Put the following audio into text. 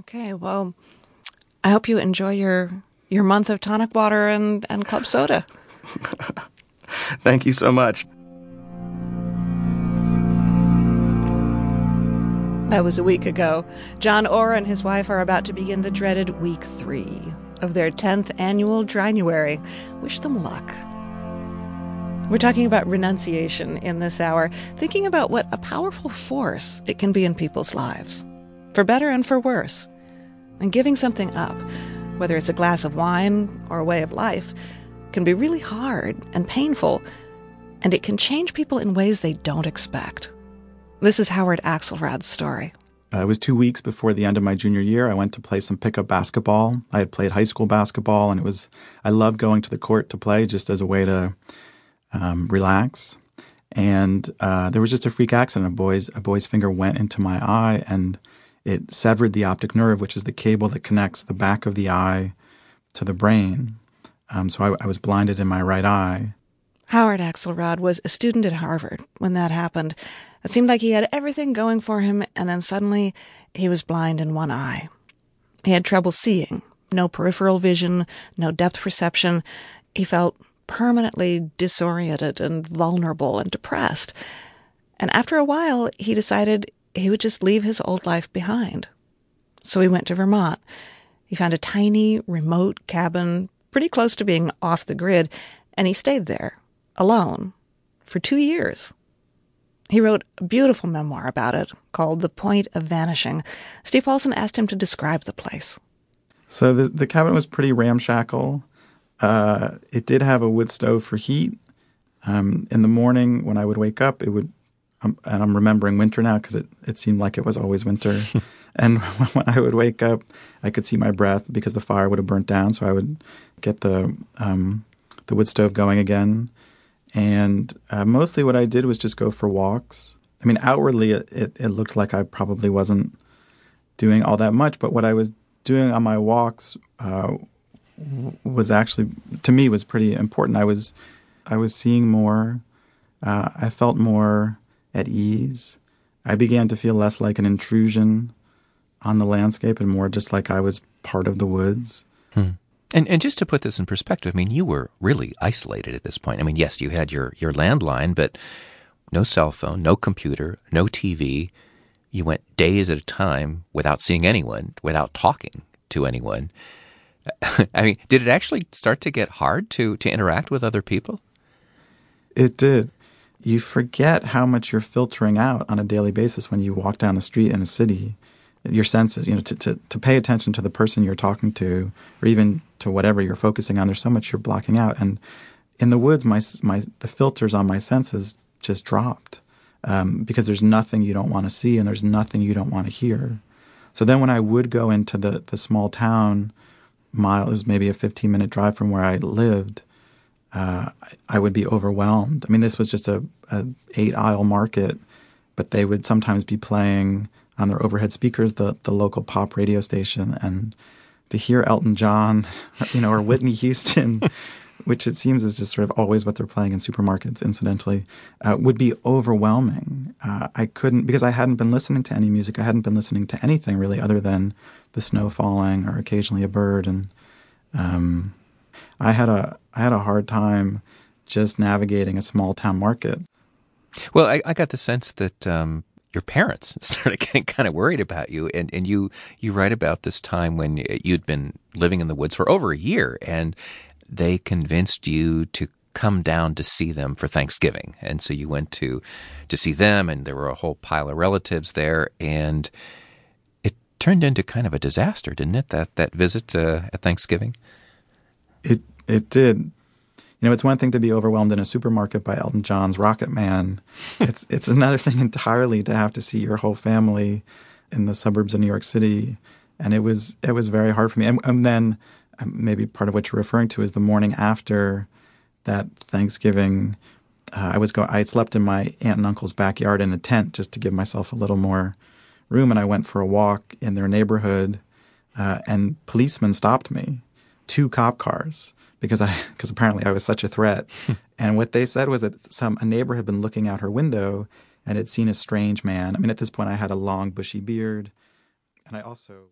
Okay, well, I hope you enjoy your your month of tonic water and, and club soda. Thank you so much. That was a week ago. John Orr and his wife are about to begin the dreaded week three of their 10th annual Drynuary. Wish them luck. We're talking about renunciation in this hour, thinking about what a powerful force it can be in people's lives, for better and for worse. And giving something up, whether it's a glass of wine or a way of life, can be really hard and painful, and it can change people in ways they don't expect. This is Howard Axelrod's story. Uh, it was two weeks before the end of my junior year. I went to play some pickup basketball. I had played high school basketball, and it was I loved going to the court to play just as a way to um, relax. And uh, there was just a freak accident. A boy's a boy's finger went into my eye, and it severed the optic nerve, which is the cable that connects the back of the eye to the brain. Um, so I, I was blinded in my right eye. Howard Axelrod was a student at Harvard when that happened. It seemed like he had everything going for him, and then suddenly he was blind in one eye. He had trouble seeing, no peripheral vision, no depth perception. He felt permanently disoriented and vulnerable and depressed. And after a while, he decided he would just leave his old life behind. So he went to Vermont. He found a tiny, remote cabin pretty close to being off the grid, and he stayed there, alone, for two years. He wrote a beautiful memoir about it called The Point of Vanishing. Steve Paulson asked him to describe the place. So the, the cabin was pretty ramshackle. Uh, it did have a wood stove for heat. Um, in the morning, when I would wake up, it would, um, and I'm remembering winter now because it, it seemed like it was always winter. and when I would wake up, I could see my breath because the fire would have burnt down. So I would get the um, the wood stove going again. And uh, mostly what I did was just go for walks. I mean, outwardly, it, it, it, looked like I probably wasn't doing all that much, but what I was doing on my walks uh, was actually, to me, was pretty important. I was, I was seeing more. Uh, I felt more at ease. I began to feel less like an intrusion on the landscape and more just like I was part of the woods. Hmm. And and just to put this in perspective, I mean, you were really isolated at this point. I mean, yes, you had your your landline, but no cell phone, no computer, no TV. You went days at a time without seeing anyone, without talking to anyone. I mean, did it actually start to get hard to to interact with other people? It did. You forget how much you're filtering out on a daily basis when you walk down the street in a city your senses, you know, to, to, to pay attention to the person you're talking to or even to whatever you're focusing on. There's so much you're blocking out. And in the woods, my, my, the filters on my senses just dropped um, because there's nothing you don't want to see and there's nothing you don't want to hear. So then when I would go into the, the small town, miles, maybe a 15 minute drive from where I lived, uh, I, would be overwhelmed. I mean, this was just a, a eight aisle market, but they would sometimes be playing on their overhead speakers the the local pop radio station and to hear Elton John, you know, or Whitney Houston, which it seems is just sort of always what they're playing in supermarkets, incidentally, uh, would be overwhelming. Uh, I couldn't because I hadn't been listening to any music. I hadn't been listening to anything really other than the snow falling or occasionally a bird, and um, I had a I had a hard time just navigating a small town market. Well, I, I got the sense that um, your parents started getting kind of worried about you. And, and you, you write about this time when you'd been living in the woods for over a year and they convinced you to come down to see them for Thanksgiving. And so you went to, to see them and there were a whole pile of relatives there. And it turned into kind of a disaster, didn't it? That, that visit uh, at Thanksgiving? It, it did you know, it's one thing to be overwhelmed in a supermarket by Elton John's Rocket Man. it's it's another thing entirely to have to see your whole family in the suburbs of New York City, and it was it was very hard for me. And, and then um, maybe part of what you're referring to is the morning after that Thanksgiving. Uh, I was going. I had slept in my aunt and uncle's backyard in a tent just to give myself a little more room, and I went for a walk in their neighborhood, uh, and policemen stopped me, two cop cars because I because apparently I was such a threat. and what they said was that some a neighbor had been looking out her window and had seen a strange man. I mean, at this point, I had a long bushy beard, and I also